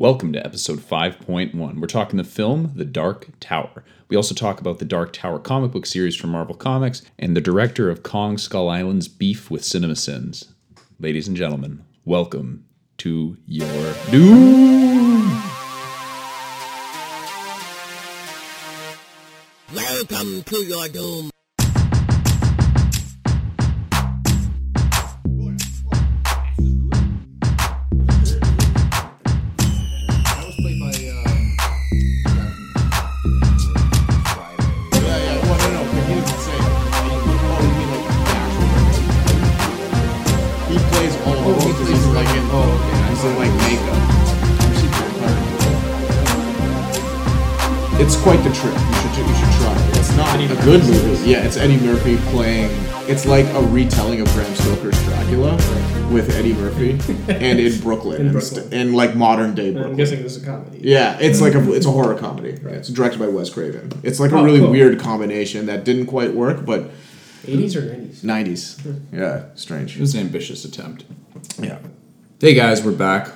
Welcome to episode 5.1. We're talking the film The Dark Tower. We also talk about the Dark Tower comic book series from Marvel Comics and the director of Kong Skull Island's beef with CinemaSins. Ladies and gentlemen, welcome to your doom. Welcome to your doom. Good movie. Yeah, it's Eddie Murphy playing. It's like a retelling of Bram Stoker's Dracula with Eddie Murphy, and in Brooklyn, In and Brooklyn. st- in like modern day Brooklyn. I'm guessing this is a comedy. Yeah, it's like a it's a horror comedy. It's directed by Wes Craven. It's like a Oh, really cool. weird combination that didn't quite work, but 80s or 90s? nineties. Hmm. Yeah, strange. It was an ambitious attempt. Yeah. Hey guys, we're back.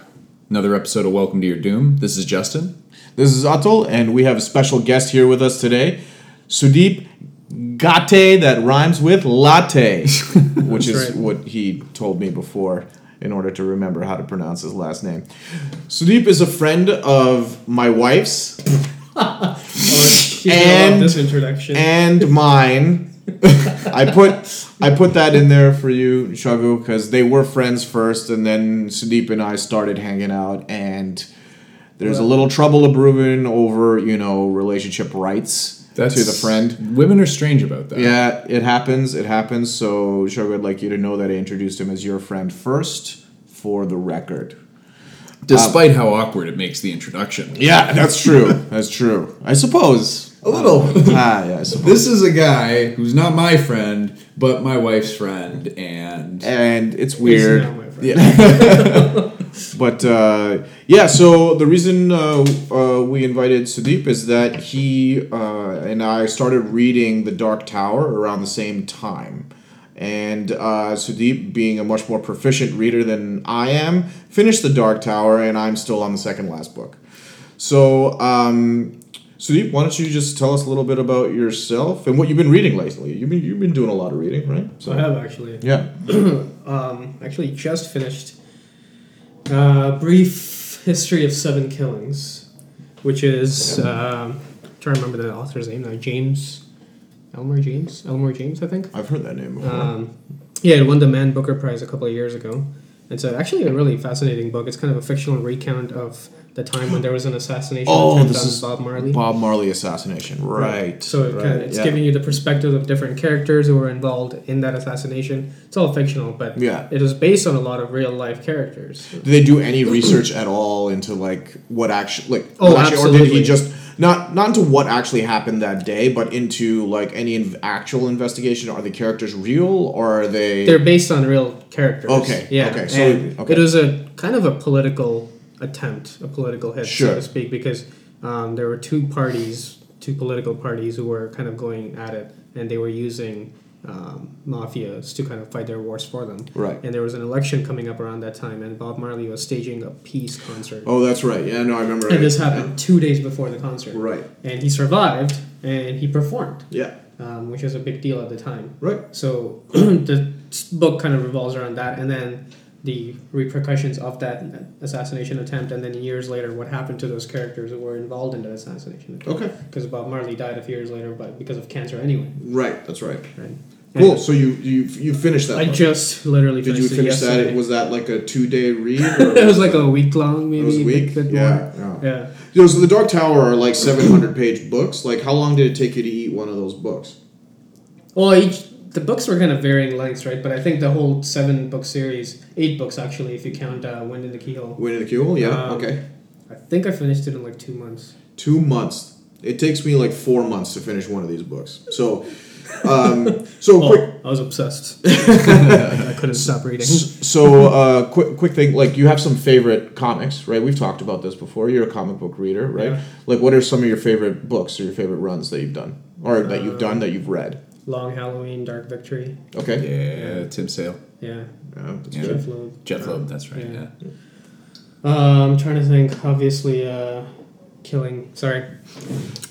Another episode of Welcome to Your Doom. This is Justin. This is Atul, and we have a special guest here with us today, Sudeep Gate, that rhymes with latte, which is right. what he told me before in order to remember how to pronounce his last name. Sudeep is a friend of my wife's And- this introduction. and mine. I put I put that in there for you, Shagu, because they were friends first, and then Sudeep and I started hanging out, and there's a little trouble brewing over you know relationship rights to the friend. Women are strange about that. Yeah, it happens. It happens. So, Shagu, I'd like you to know that I introduced him as your friend first, for the record. Despite how awkward it makes the introduction. Yeah, that's true. that's true. I suppose. A little. Ah, yeah, I suppose. This is a guy who's not my friend, but my wife's friend, and and it's He's weird. not my friend. Yeah. but uh, yeah, so the reason uh, uh, we invited Sudeep is that he uh, and I started reading The Dark Tower around the same time. And uh, Sudeep, being a much more proficient reader than I am, finished The Dark Tower, and I'm still on the second last book. So, um, Sudeep, why don't you just tell us a little bit about yourself and what you've been reading lately? You've been, you've been doing a lot of reading, right? So I have actually. Yeah. Um, actually, just finished uh, Brief History of Seven Killings, which is. Um, trying to remember the author's name now. James. Elmer James? Elmore James, I think. I've heard that name before. Um, yeah, it won the Man Booker Prize a couple of years ago. It's a, actually a really fascinating book. It's kind of a fictional recount of the time when there was an assassination Oh, attempt this on is Bob Marley. Bob Marley assassination. Right. So it right. kinda, it's yeah. giving you the perspective of different characters who were involved in that assassination. It's all fictional, but Yeah. it was based on a lot of real life characters. Did they do any research at all into like what actually like Oh, actually, or did he just not not into what actually happened that day, but into like any inv- actual investigation? Are the characters real or are they? They're based on real characters. Okay, Yeah. okay, so- and okay. it was a kind of a political attempt, a political hit, Sure. so to speak, because um, there were two parties, two political parties who were kind of going at it, and they were using um, mafias to kind of fight their wars for them. Right. And there was an election coming up around that time, and Bob Marley was staging a peace concert. oh, that's right. Yeah, no, I remember. And this Yeah. happened two days before the concert. Right. And he survived, and he performed, Yeah. um, which was a big deal at the time. Right. So the book kind of revolves around that, and then the repercussions of that assassination attempt, and then years later, what happened to those characters who were involved in that assassination attempt. Okay. Because Bob Marley died a few years later, but because of cancer anyway. Right. That's right. Right. Cool. And So you you you finished that. I book. just literally Did you finish that? yesterday. Was that like a two day read? Or it was like a week long, maybe. It was a week. bit Yeah. more. yeah. Yeah. You know, so the Dark Tower are like seven hundred page books. Like, how long did it take you to eat one of those books? Well, each the books were kind of varying lengths, right? But I think the whole seven book series, eight books actually, if you count uh, Wind in the Keyhole. Wind in the Keyhole? Yeah. Um, okay. I think I finished it in like two months. Two months. It takes me like four months to finish one of these books. So, um, so Oh, quick. I was obsessed. I couldn't stop reading. So, uh, quick, quick thing. Like, you have some favorite comics, right? We've talked about this before. You're a comic book reader, right? Yeah. Like, what are some of your favorite books or your favorite runs that you've done, or that you've done that you've read? Long Halloween, Dark Victory. Okay. Yeah, Tim Sale. Yeah. Yeah, that's Yeah. good. Jeph Loeb. Jeph Loeb, that's right, Yeah. yeah. Uh, I'm trying to think. Obviously, uh, killing. Sorry,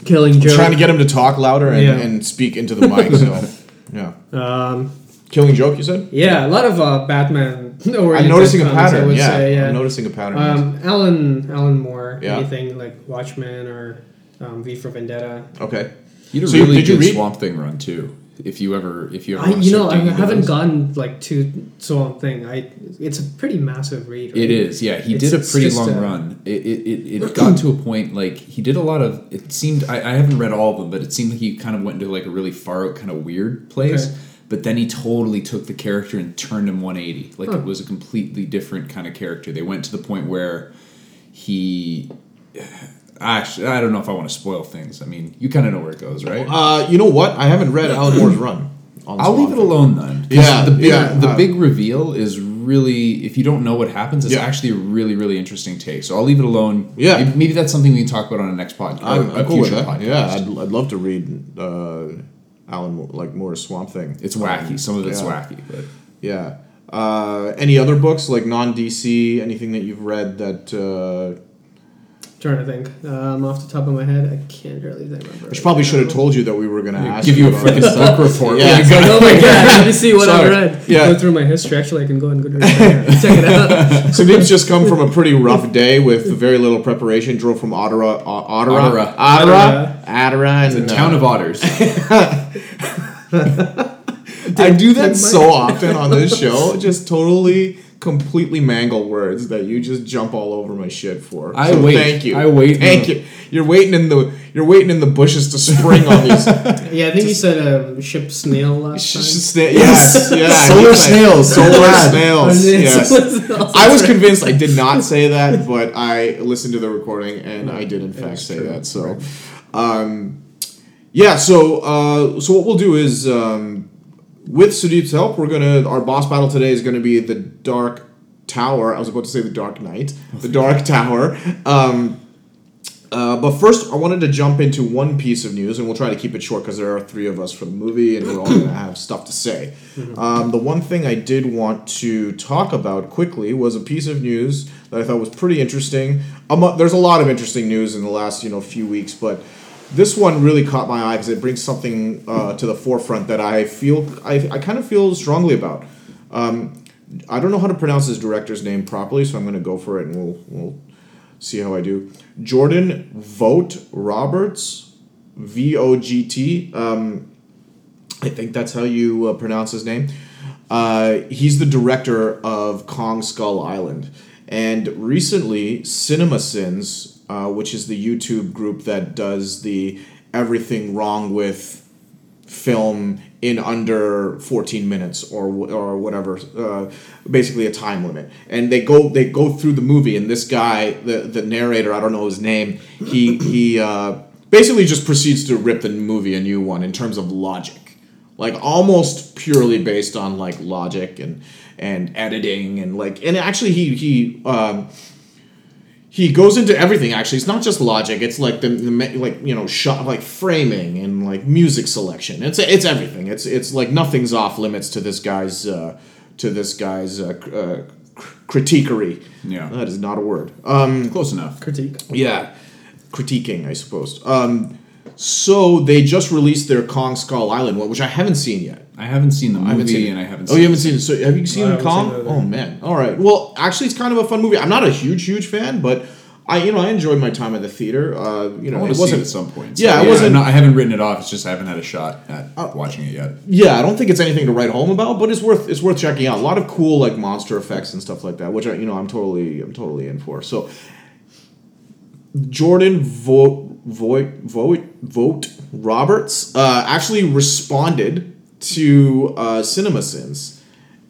killing Joe. Trying to get him to talk louder and, Yeah. and speak into the mic. So, yeah. Um, Killing joke, you said? yeah, a lot of uh, Batman. I'm noticing a comics, I pattern. would Yeah, say, yeah. I'm noticing a pattern. Um, Alan Alan Moore. Yeah. Anything like Watchmen or um, V for Vendetta. okay. He had a So you- really did you good read- Swamp Thing run too. If you ever, if you ever, I, you know, I haven't gotten like to Swamp Thing. I it's a pretty massive read. Right? It is, yeah. He It's- did a pretty long uh, run. It, it, it, it got to a point like he did a lot of. It seemed I, I haven't read all of them, but it seemed like he kind of went into like a really far out, kind of weird place. Okay. But then he totally took the character and turned him 180. Like Huh. it was a completely different kind of character. They went to the point where he. Actually, I don't know if I want to spoil things. I mean, you kind of know where it goes, right? Uh, you know what? I haven't read Alan Moore's run. on I'll leave it alone then. Yeah, the big, yeah, the uh, big reveal is really if you don't know what happens, it's Yeah. actually a really really interesting take. So I'll leave it alone. Yeah. maybe, maybe that's something we can talk about on a next podcast. I'm, I'm a cool with future that. podcast. Yeah, I'd, I'd love to read uh, Alan Moore, like Moore's Swamp Thing. it's wacky. Um, Some of it's yeah. wacky, but Yeah. Uh, any other books like non DC? Anything that you've read that? Uh, trying to think. Um, off the top of my head, I can't really remember. I probably should have told you that we were going to ask give you a about freaking book report. Yeah. Yeah, oh my god! Let me see what I read. Yeah. Go through my history. Actually, I can go and go to check it out. so Sandeep's just come from a pretty rough day with very little preparation. Drove from Ottawa, uh, Ottawa, Ottawa. Ottawa, Ottawa, and the town of otters. I do that so often on this show. Just totally, completely mangle words that you just jump all over my shit for. I So wait. Thank you. I wait. Thank you. You're waiting in the you're waiting in the bushes to spring on these. Yeah, I think you said um, ship snail last sh- time. sh- sna- yes, yeah. Solar snails. Solar snails. Yes. Yes. I was convinced I did not say that, but I listened to the recording and I did in fact It's say true. that. So, um, yeah. So, uh, so what we'll do is, um, with Sudeep's help, we're gonna our boss battle today is gonna be the Dark Tower. I was about to say the Dark Knight, the Dark Tower. Um, uh, but first, I wanted to jump into one piece of news, and we'll try to keep it short because there are three of us for the movie, and we're all going to have stuff to say. Um, the one thing I did want to talk about quickly was a piece of news that I thought was pretty interesting. Um, there's a lot of interesting news in the last you know few weeks, but this one really caught my eye because it brings something uh, to the forefront that I feel I, I kind of feel strongly about. Um, I don't know how to pronounce his director's name properly, so I'm going to go for it, and we'll we'll see how I do. Jordan Vogt Roberts, V O G T. Um, I think that's how you uh, pronounce his name. Uh, he's the director of Kong Skull Island. And recently, CinemaSins, uh, which is the YouTube group that does the everything wrong with film in under 14 minutes or or whatever uh, basically a time limit. And they go they go through the movie and this guy the the narrator I don't know his name he he uh, basically just proceeds to rip the movie a new one in terms of logic. Like almost purely based on like logic and and editing and like and actually he he um he goes into everything actually it's not just logic it's like the, the like you know shot like framing and like music selection it's it's everything it's it's like nothing's off limits to this guy's uh to this guy's uh, uh critiquery Yeah. that is not a word um Close enough. Critique. yeah, critiquing, I suppose. Um, so they just released their Kong Skull Island one, which I haven't seen yet. I haven't seen the movie, I haven't seen it. and I haven't. Oh, you haven't seen it. So have you seen I haven't Kong? seen oh man. All right. Well, actually, it's kind of a fun movie. I'm not a huge, huge fan, but I, you know, I enjoyed my time at the theater. Uh, you know, it see it wasn't at some point. Yeah, it wasn't- not- I haven't written it off. It's just I haven't had a shot at watching it yet. yeah, I don't think it's anything to write home about, but it's worth it's worth checking out. A lot of cool like monster effects and stuff like that, which I, you know I'm totally I'm totally in for. So Jordan Vogt Vogt Vogt Vogt Roberts uh, actually responded to uh, CinemaSins,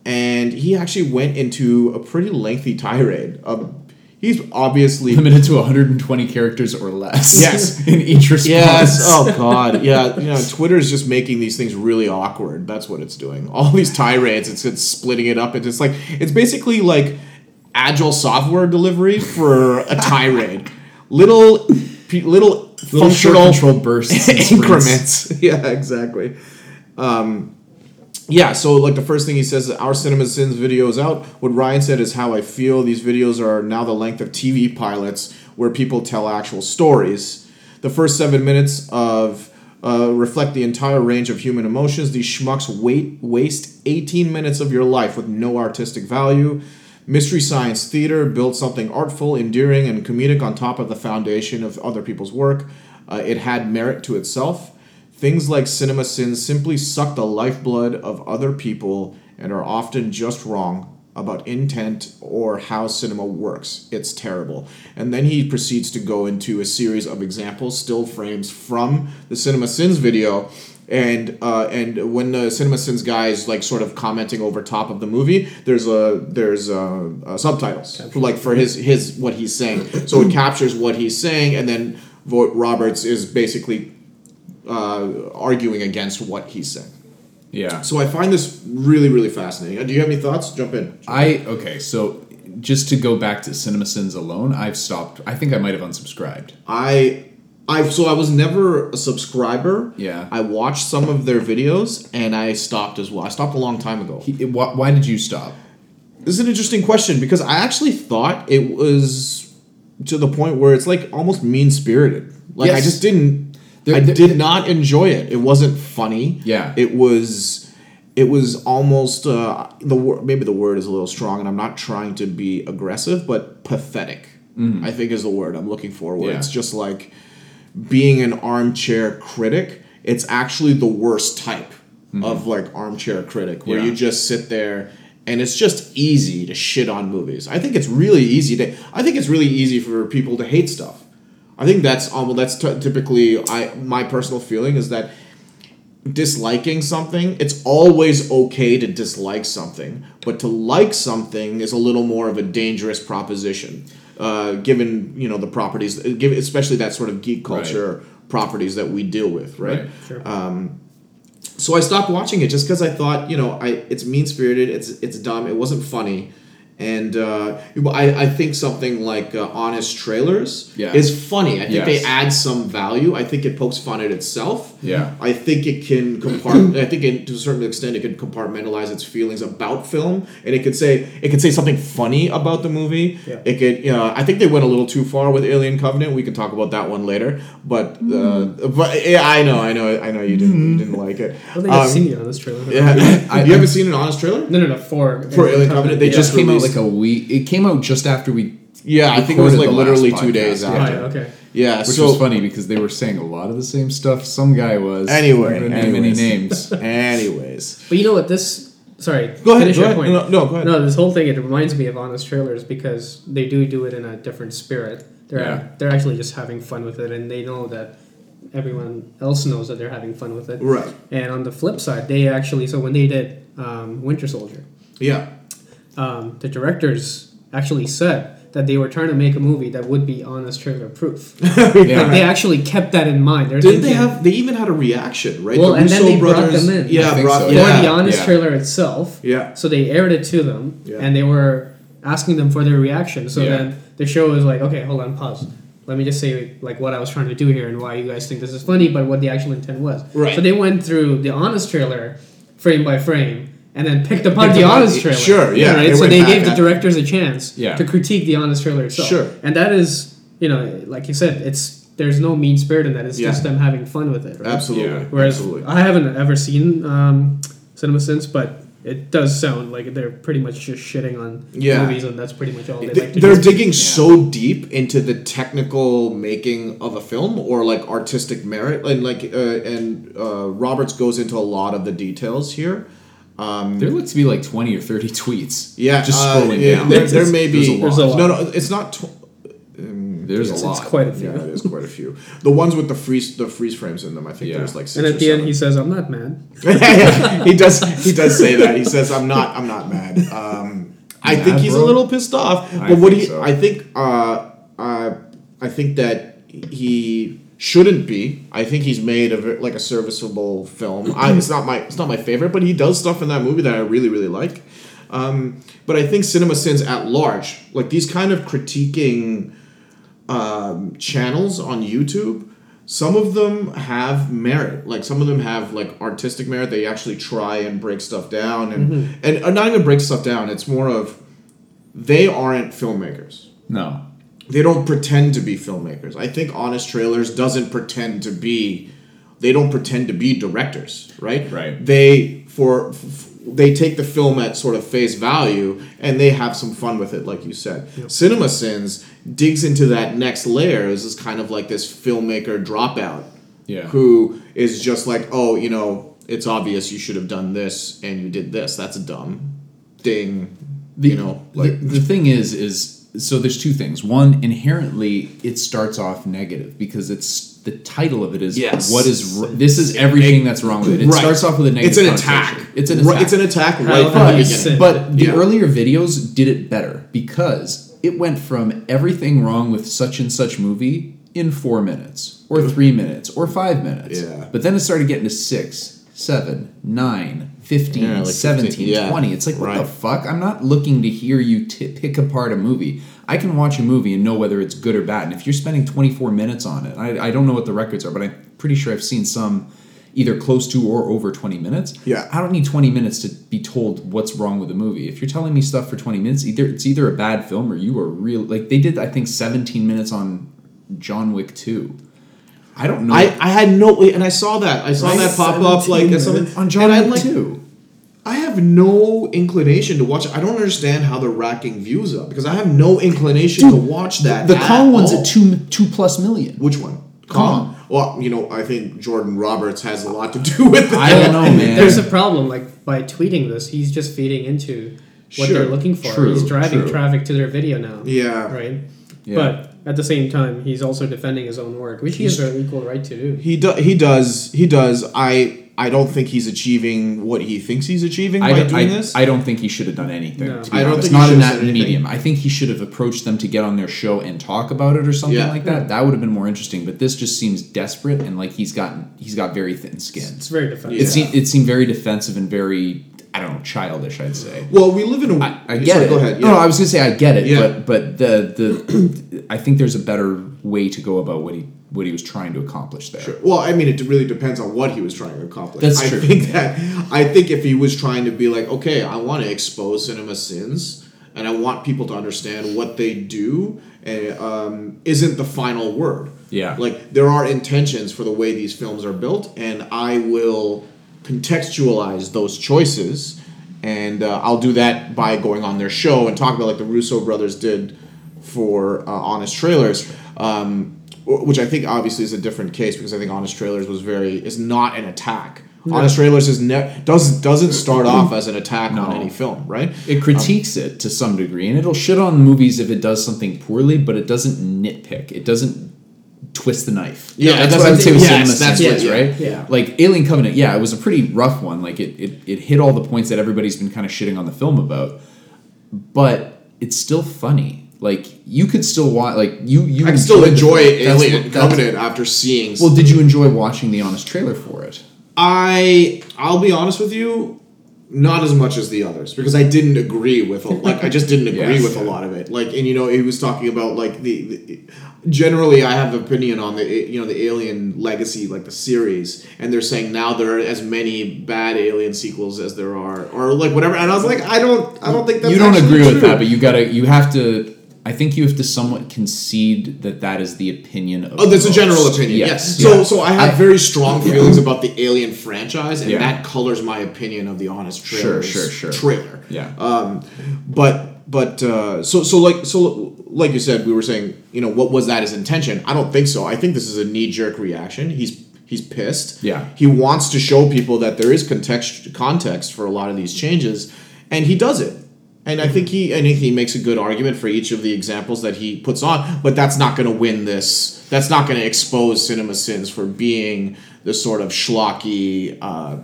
and he actually went into a pretty lengthy tirade. Um, he's obviously Limited to 120 characters or less. Yes. in each response. Yes. Oh God. Yeah. You know, Twitter is just making these things really awkward. That's what it's doing. All these tirades. It's it's splitting it up. It's just like it's basically like agile software delivery for a tirade. Little, little, Little short functional controlled bursts and increments. Yeah. Exactly. Um, yeah, so like the first thing he says, our Cinema Sins video is out. What Ryan said is how I feel. These videos are now the length of TV pilots where people tell actual stories. The first seven minutes of uh, reflect the entire range of human emotions. These schmucks wait, waste 18 minutes of your life with no artistic value. Mystery Science Theater built something artful, endearing, and comedic on top of the foundation of other people's work. Uh, it had merit to itself. Things like Cinema Sins simply suck the lifeblood of other people and are often just wrong about intent or how cinema works. It's terrible. And then he proceeds to go into a series of examples, still frames from the Cinema Sins video. And uh, and when the Cinema Sins guy is like sort of commenting over top of the movie, there's a there's uh uh subtitles for, like for his his what he's saying. So it captures what he's saying, and then Roberts is basically uh, arguing against what he's saying. Yeah. So I find this really, really fascinating. Uh, Do you have any thoughts? Jump in. I okay, so just to go back to CinemaSins alone, I've stopped. I think I might have unsubscribed. I, I so I was never a subscriber. Yeah. I watched some of their videos and I stopped as well. I stopped a long time ago. He, why, why did you stop? This is an interesting question because I actually thought it was to the point where it's like almost mean spirited. Like I just didn't. There- I there- did not enjoy it. It wasn't funny. Yeah. It was. It was almost uh, the wor- maybe the word is a little strong, and I'm not trying to be aggressive, but pathetic. I think is the word I'm looking for. Where Mm-hmm. Yeah. it's just like being an armchair critic. It's actually the worst type of like armchair critic, where Mm-hmm. Yeah. you just sit there and it's just easy to shit on movies. I think it's really easy to. I think it's really easy for people to hate stuff. I think that's um, almost that's t- typically I my personal feeling is that disliking something it's always okay to dislike something but to like something is a little more of a dangerous proposition uh, given you know the properties uh, given especially that sort of geek culture properties that we deal with right, Right, Sure. Um, so I stopped watching it just because I thought, you know, I it's mean spirited, it's it's dumb, it wasn't funny, and uh, I I think something like uh, honest trailers Yeah. is funny. I think they add some value. I think it pokes fun at itself. Yeah. I think it can compart. I think it, to a certain extent it can compartmentalize its feelings about film, and it could say it could say something funny about the movie. Yeah. It could. You know, I think they went a little too far with Alien Covenant. We can talk about that one later. But uh, but yeah, I know, I know, I know you didn't you didn't like it. I don't think I've Um, seen it on this trailer. yeah. I- you haven't seen an honest trailer? No, no, no. For For Alien Covenant, they It just just came out like a week. It came out just after we. Yeah, I think it was like literally two podcast, days yeah. after. Right, okay. Yeah, Which so was funny because they were saying a lot of the same stuff. Some guy was. Anyway, I'm not gonna any names. anyways, But you know what? This. Sorry. Go ahead, Finish go your ahead. point. No, no, go ahead. No, this whole thing it reminds me of honest trailers because they do do it in a different spirit. They're Yeah. they're actually just having fun with it, and they know that everyone else knows that they're having fun with it. right. And on the flip side, they actually so when they did um, Winter Soldier, Yeah, um, the directors actually said that they were trying to make a movie that would be honest trailer proof. Like, they actually kept that in mind. They're didn't they have? They even had a reaction, right? Well, the and then Russo they brought them in. Yeah, I brought, so, for yeah, the honest yeah. trailer itself. Yeah. So they aired it to them, Yeah. and they were asking them for their reaction. So Yeah. then the show was like, okay, hold on, pause. Let me just say like what I was trying to do here and why you guys think this is funny, but what the actual intent was. Right. So they went through the honest trailer, frame by frame, and then picked apart Picked the apart- honest trailer. sure, yeah, Right. So they gave the at- directors a chance Yeah. to critique the honest trailer itself. Sure. And that is, you know, like you said, it's there's no mean spirit in that. It's Yeah. just them having fun with it. Right? Absolutely, Yeah. Whereas absolutely. I haven't ever seen um, Cinema Sins, but it does sound like they're pretty much just shitting on Yeah. movies, and that's pretty much all they They- like to They're do. digging so deep into the technical making of a film or like artistic merit, and like uh, and uh, Roberts goes into a lot of the details here. Um, There looks to be like twenty or thirty tweets. yeah, just uh, scrolling yeah, down. There, there may be There's a lot. no, no. It's not. Tw- There's It's, a it's lot. quite a few. yeah, there's quite a few. The ones with the freeze, the freeze frames in them. I think Yeah. there's like six. And or at the end, he says, "I'm not mad." he does. He does say that. He says, "I'm not. I'm not mad." Um, I Mad, think he's a little pissed off. I But what think he, so. I think, uh, uh, I think that he shouldn't be. I think he's made a like a serviceable film. I, it's not my. It's not my favorite, but he does stuff in that movie that I really, really like. Um, but I think Cinema Sins at large, like these kind of critiquing um, channels on YouTube, some of them have merit. Like some of them have like artistic merit. They actually try and break stuff down, and and uh, not even break stuff down. It's more of they aren't filmmakers. No. They don't pretend to be filmmakers. I think Honest Trailers doesn't pretend to be. They don't pretend to be directors, right? Right. They for. f- they take the film at sort of face value and they have some fun with it, like you said. Cinema Sins digs into that next layer. This is kind of like this filmmaker dropout Yeah. who is just like, oh, you know, it's obvious you should have done this and you did this. That's a dumb. Ding. The, you know, the- like the, thing is, is so there's two things. One, inherently, it starts off negative because it's the title of it is Yes. what is r- this is everything that's wrong with it. It Right. starts off with a negative. it's an attack. It's an attack. It's an attack How right from the beginning. But the Yeah. earlier videos did it better because it went from everything wrong with such and such movie in four minutes, or three minutes, or five minutes. Yeah. But then it started getting to six, seven, nine, 15, Yeah, like 17, 15, yeah. 20. It's like, what the fuck? I'm not looking to hear you t- pick apart a movie. I can watch a movie and know whether it's good or bad. And if you're spending 24 minutes on it, I, I don't know what the records are, but I'm pretty sure I've seen some either close to or over 20 minutes. Yeah. I don't need 20 minutes to be told what's wrong with the movie. If you're telling me stuff for 20 minutes, either it's either a bad film or you are real. Like they did, I think, 17 minutes on John Wick 2. I don't know. I, I had no and I saw that. I saw Right. that pop up like as something on John and I Wick like 2. I have no inclination to watch it. I don't understand how they're racking views up because I have no inclination to watch that. The at Kong one's all. at two two plus million. Which one? Kong. Well, you know, I think Jordan Roberts has a lot to do with it. I don't know, man. There's a problem. Like by tweeting this, he's just feeding into what Sure. they're looking for. True, he's driving true. traffic to their video now. Yeah. Right. Yeah. But at the same time, he's also defending his own work, which he has an equal right to do. He do, he does he does. I I don't think he's achieving what he thinks he's achieving I by don't, doing I, this. I don't think he should have done anything. No. To be I don't honest. think he not should in have that anything. medium. I think he should have approached them to get on their show and talk about it or something Yeah. like that. That would have been more interesting. But this just seems desperate and like he's gotten he's got very thin skin. It's very defensive. It seemed it seemed very defensive and very I don't know childish. I'd say. well, we live in a. I, I get sorry, it. Go ahead. No, no, I was gonna say I get it, Yeah. but but the the I think there's a better way to go about what he what he was trying to accomplish there. Sure. Well, I mean, it really depends on what he was trying to accomplish. That's I true. think that I think if he was trying to be like, okay, I want to expose cinema sins, and I want people to understand what they do, and um, isn't the final word. Yeah. Like there are intentions for the way these films are built, and I will contextualize those choices, and uh, I'll do that by going on their show and talk about like the Russo brothers did for uh, Honest Trailers, um, which I think obviously is a different case because I think Honest Trailers was very is not an attack. Honest Trailers is ne- does doesn't start off as an attack on any film, right? It critiques it to some degree, and it'll shit on movies if it does something poorly, but it doesn't nitpick. It doesn't twist the knife. Yeah, that's it what I would doesn't- say with yes, that's what- yeah, right? yeah. Like Alien Covenant, yeah, it was a pretty rough one. Like it, it, it hit all the points that everybody's been kind of shitting on the film about, but it's still funny. Like you could still watch. Like you, you I can still enjoy. That's Alien Covenant after seeing. Well, did you enjoy watching the honest trailer for it? I I'll be honest with you, not as much as the others because I didn't agree with a, like I just didn't agree Yes. with a lot of it. Like and you know he was talking about like the, the generally I have an opinion on the you know the Alien Legacy like the series and they're saying now there are as many bad Alien sequels as there are or like whatever and I was like I don't I don't think that's you don't agree with that, but you gotta. You have to. I think you have to somewhat concede that that is the opinion of. Oh, that's a general opinion. Yes. Yes. So, Yeah. so I have I- very strong feelings about the Alien franchise, and Yeah. that colors my opinion of the Honest Trailer. Sure, sure, sure. trailer. Yeah. Um, but but uh, so so like so like you said, we were saying, you know, what was that his intention? I don't think so. I think this is a knee jerk reaction. He's he's pissed. Yeah. He wants to show people that there is context context for a lot of these changes, and he does it. And I think he I think he makes a good argument for each of the examples that he puts on, but that's not going to win this. That's not going to expose Cinema Sins for being the sort of schlocky, uh,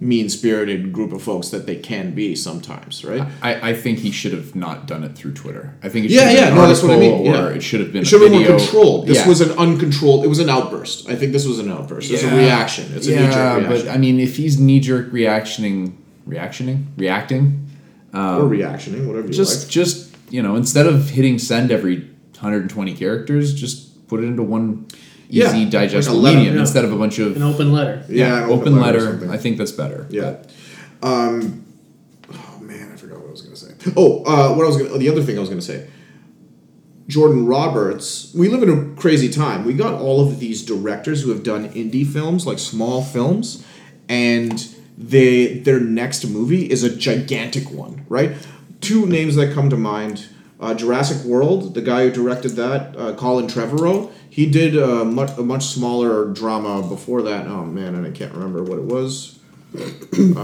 mean spirited group of folks that they can be sometimes, right? I, I think he should have not done it through Twitter. I think it Yeah, should have yeah, no, that's what I mean, yeah. or it should have been. It a should have been more controlled. This Yeah. was an uncontrolled. It was an outburst. I think this was an outburst. It's a reaction. It's a knee-jerk reaction. but I mean, if he's knee jerk reactioning, reactioning, reacting, or reactioning, whatever you just like. just you know, instead of hitting send every 120 characters, just put it into one Yeah, easy, digestible like medium yeah. instead of a bunch of An open letter. Yeah, an open, open letter letter. I think that's better. Yeah. Um, oh man, I forgot what I was gonna say. Oh, uh, what I was gonna. Oh, the other thing I was gonna say. Jordan Roberts. We live in a crazy time. We got all of these directors who have done indie films, like small films, and they their next movie is a gigantic one, right? Two names that come to mind: uh, Jurassic World, the guy who directed that, uh, Colin Trevorrow. He did a much a much smaller drama before that. Oh man, and I can't remember what it was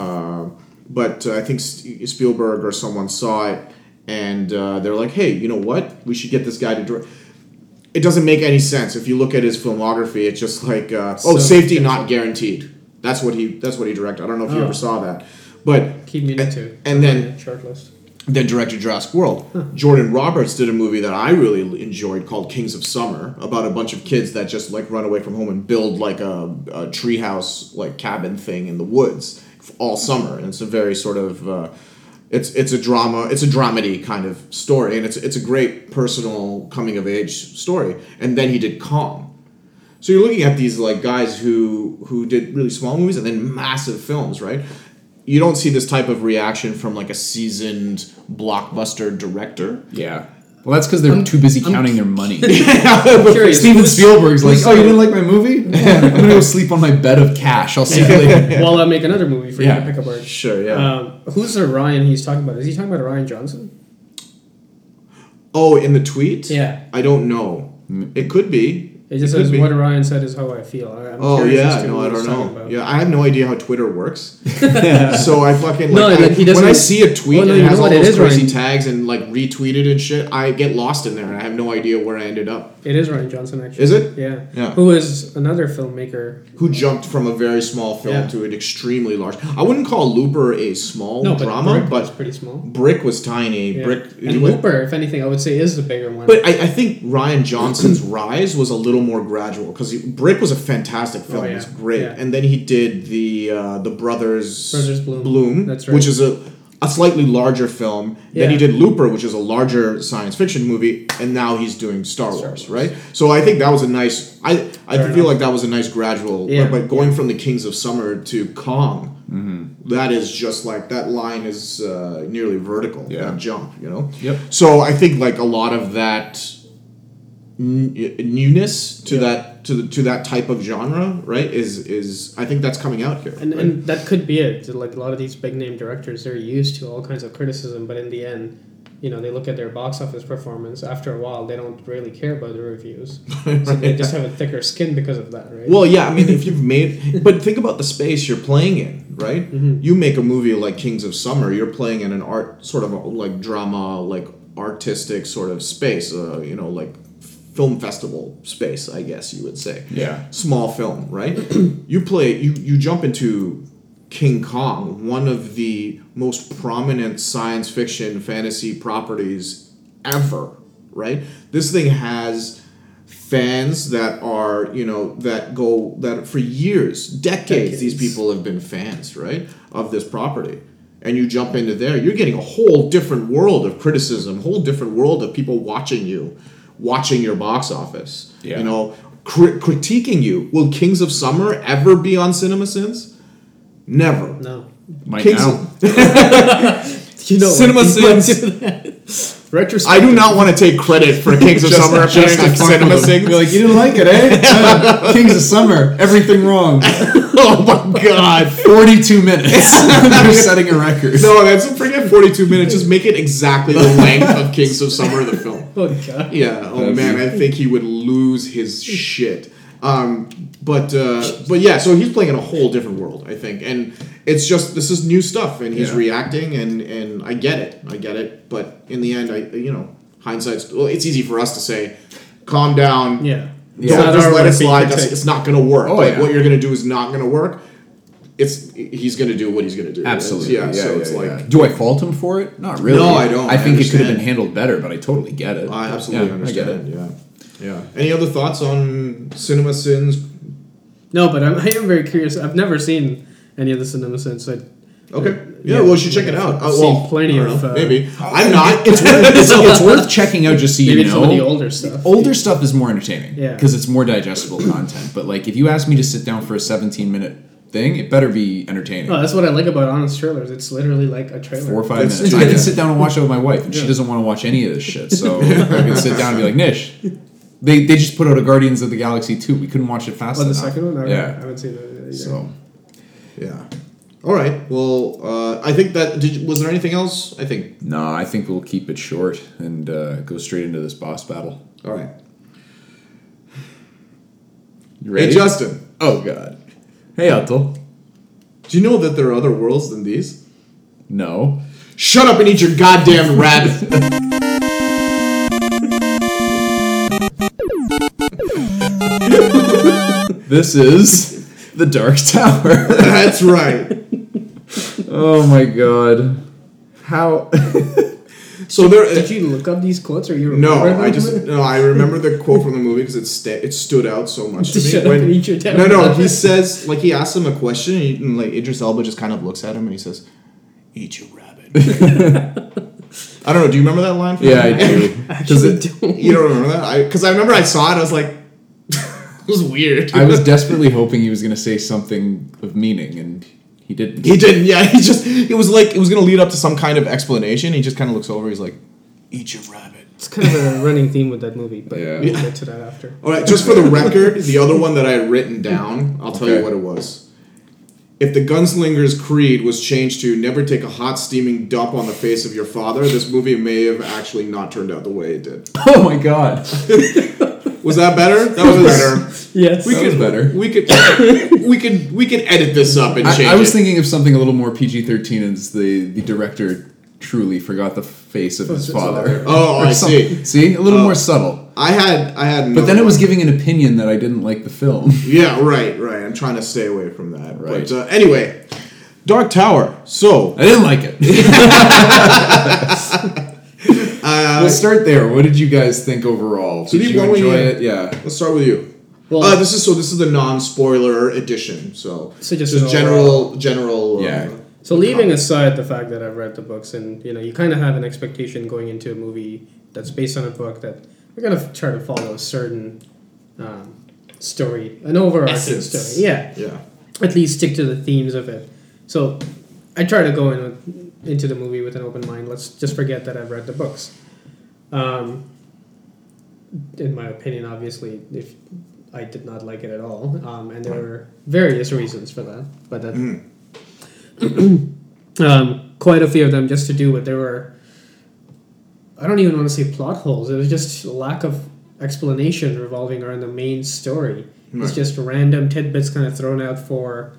but uh, I think Spielberg or someone saw it and uh, they're like, hey, you know what? We should get this guy to direct. It doesn't make any sense if you look at his filmography. It's just like, uh, oh, So- safety not guaranteed. That's what he. That's what he directed. I don't know if you Oh. ever saw that, but Keep to. and then shortlist. then directed Jurassic World. Jordan Roberts did a movie that I really enjoyed called Kings of Summer about a bunch of kids that just like run away from home and build like a, a treehouse like cabin thing in the woods all summer. And it's a very sort of uh, it's it's a drama it's a dramedy kind of story and it's it's a great personal coming of age story. And then he did Kong. So you're looking at these like guys who who did really small movies and then massive films, right? You don't see this type of reaction from like a seasoned blockbuster director. Yeah. Well, that's because they're too busy counting their money. Curious. Steven Spielberg's like, oh, you didn't like my movie? I'm gonna go sleep on my bed of cash. I'll see you later. While I make another movie for Yeah. you to pick apart. Sure, yeah. Um, who's the Ryan he's talking about? Is he talking about Rian Johnson? oh, in the tweet? Yeah. I don't know. It could be. It just could says what Ryan said is how I feel. I'm Oh yeah, no, I don't know. Yeah, I have no idea how Twitter works. so I fucking like, No, like, when I see a tweet Well, no, and it has all those is crazy Ryan- tags and like retweeted and shit, I get lost in there and I have no idea where I ended up. It is Rian Johnson actually. Is it? Yeah. Yeah. Who is another filmmaker? Who jumped from a very small film Yeah. to an extremely large? I wouldn't call Looper a small No, but drama, Brick but was pretty small. Brick was tiny. Yeah. Brick and Looper, if anything, I would say is the bigger one. But I, I think Rian Johnson's rise was a little more gradual because Brick was a fantastic film. Oh, yeah. It was great, Yeah. and then he did the uh, the Brothers Brothers Bloom. That's right. which is a a slightly larger film. Then he did Looper, which is a larger science fiction movie, and now he's doing Star, Star Wars, Wars. right? So I think that was a nice. I I Fair feel enough. like that was a nice gradual. Yeah. But, but going from the Kings of Summer to Kong. Mm-hmm. that is just like that line is uh, nearly vertical. Yeah. That jump, you know. Yep. So I think like a lot of that n- newness to Yeah. that to the, to that type of genre, right? Is is I think that's coming out here. And, right? and that could be it. Like a lot of these big name directors, they're used to all kinds of criticism, but in the end, you know, they look at their box office performance. After a while, they don't really care about the reviews, so they just have a thicker skin because of that, right? well, yeah, I mean, if you've made, but think about the space you're playing in, right? Mm-hmm. You make a movie like Kings of Summer, you're playing in an art sort of like drama, like artistic sort of space, uh, you know, like film festival space, I guess you would say. Yeah. small film, right? you play you you jump into King Kong, one of the most prominent science fiction fantasy properties ever, right? This thing has fans that are, you know, that go that for years, decades, these people have been fans, right, of this property. And you jump into there, you're getting a whole different world of criticism, whole different world of people watching you, watching your box office. Yeah. You know, cri- critiquing you. Will Kings of Summer ever be on CinemaSins? Never. no, Might Kings now. of, you know, Cinema what? Sins. Retrospect. I do not want to take credit for Kings of Summer appearing on CinemaSins. You're like, you didn't like it, eh? Kings of Summer, everything wrong. oh my god. 42 minutes. They're setting a record. No, that's forget 42 minutes. Just make it exactly the length of Kings of Summer, the film. Oh god. Yeah. Oh That'd man, be- I think he would lose his shit. Um, but uh, but yeah, so he's playing in a whole different world, I think, and it's just this is new stuff, and he's Yeah. reacting, and and I get it, I get it. But in the end, I you know hindsight's well, it's easy for us to say, calm down, Yeah. don't not just let it slide. That's, it's not going to work. Oh, like yeah. what you're going to do is not going to work. It's he's going to do what he's going to do. Absolutely. Yeah. so it's like. Do I fault him for it? Not really. No, I don't. I I think it could have been handled better, but I totally get it. I absolutely Yeah, understand. I get it. Yeah, yeah. Any other thoughts on Cinema Sins? No, but I'm, I am very curious. I've never seen any of the Cinema Sins. I, Okay. Yeah, well, you should check it out. Uh, I've well, seen plenty of, know, uh, maybe. I'm not. It's worth, it's, it's worth checking out just so you Maybe know. some of the older stuff. Older stuff is more entertaining Yeah. because it's more digestible content. But like, if you ask me to sit down for a 17 minute thing, it better be entertaining. Oh, that's what I like about honest trailers. It's literally like a trailer. Four or five That's minutes. I can yeah. sit down and watch it with my wife, and she doesn't want to watch any of this shit. So I can sit down and be like, Nish, they, they just put out a Guardians of the Galaxy 2. We couldn't watch it fast Oh, the second one? I Yeah. haven't seen it either. So yeah. All right. Well, uh, I think that. Did, was there anything else? I think. no, I think we'll keep it short and uh, go straight into this boss battle. All right. You Hey, Justin. Oh God. Hey, Otto. Do you know that there are other worlds than these? No. Shut up and eat your goddamn rabbit. This is the Dark Tower. That's right. oh my God. How? So there. Did you look up these quotes or you No, remember I them? just no. I remember the quote from the movie because it sta- it stood out so much to me. Shut up and eat your damn no, no, he says like he asks him a question and, he, and like Idris Elba just kind of looks at him and he says, "Eat your rabbit." I don't know. Do you remember that line? From yeah, I do. Actually, it? don't. You don't remember that? I because I remember I saw it. I was like, it was weird. I was desperately hoping he was going to say something of meaning, and he didn't. He didn't. Yeah, he just. It was like it was gonna lead up to some kind of explanation. He just kind of looks over. He's like, "Eat your rabbit." It's kind of a running theme with that movie, but Yeah. we'll get to that after. All right, just for the record, the other one that I had written down, I'll tell Okay. you what it was. If the Gunslinger's creed was changed to never take a hot steaming dump on the face of your father, this movie may have actually not turned out the way it did. Oh my God. Was that better? That was better. Yes. We That was could better. We could we could we could edit this up and change I, I was it. thinking of something a little more PG thirteen as the the director truly forgot the face of his his father. father. Oh, I some- see. See, a little Oh. more subtle. I had I had But then it was giving an opinion that I didn't like the film. Yeah, right, right. I'm trying to stay away from that. Right. But uh, anyway, Dark Tower. So I didn't like it. we'll start there. What did you guys think overall? Did you enjoy you- it? Yeah. let's start with you. Well- uh, this is so. This is the non-spoiler edition. So, So just just an general, general. Uh, Yeah. So leaving aside the fact that I've read the books and you know you kind of have an expectation going into a movie that's based on a book that we're gonna try to follow a certain um, story, an overarching Essence. story. Yeah, Yeah. at least stick to the themes of it. So I try to go in with, into the movie with an open mind. Let's just forget that I've read the books. Um, in my opinion, obviously, if I did not like it at all, um, and there were various reasons for that, but that um, quite a few of them just to do with there were. I don't even want to say plot holes. It was just lack of explanation revolving around the main story. It's Right. just random tidbits kind of thrown out for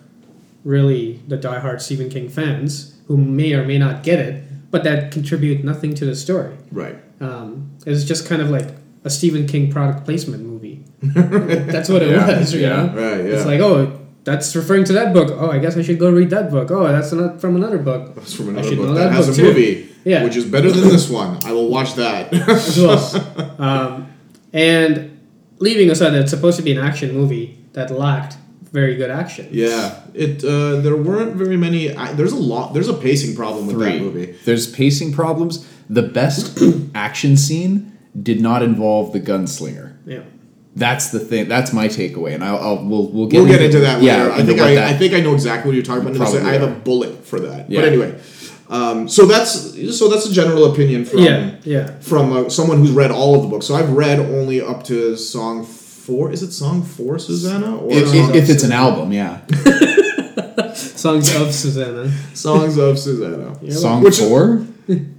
really the diehard Stephen King fans who may or may not get it, but that contribute nothing to the story. Right. Um, it's just kind of like a Stephen King product placement movie. That's what it Yeah, was. You yeah, know? right, yeah. It's like, oh, that's referring to that book. Oh, I guess I should go read that book. Oh, that's not from another book. That's from I another should book know that, that has book a too. movie, Yeah. which is better than this one. I will watch that. as well. um, and leaving aside that it's supposed to be an action movie that lacked very good action. yeah, it. Uh, there weren't very many. I, there's a lot. There's a pacing problem with that movie. There's pacing problems. The best action scene did not involve the gunslinger. Yeah. That's the thing. That's my takeaway, and I'll, I'll we'll we'll get we'll get into that later. I think I, that- I think I know exactly what you're talking about. and there's a- Probably I have a bullet for that. Yeah. But anyway, um, so that's so that's a general opinion from Yeah. Yeah. from uh, someone who's read all of the books. So I've read only up to song four. Is it song four, Susannah? Or if, Songs if, if it's an album, yeah. Songs of Susannah. Songs of Susannah. Song Which four.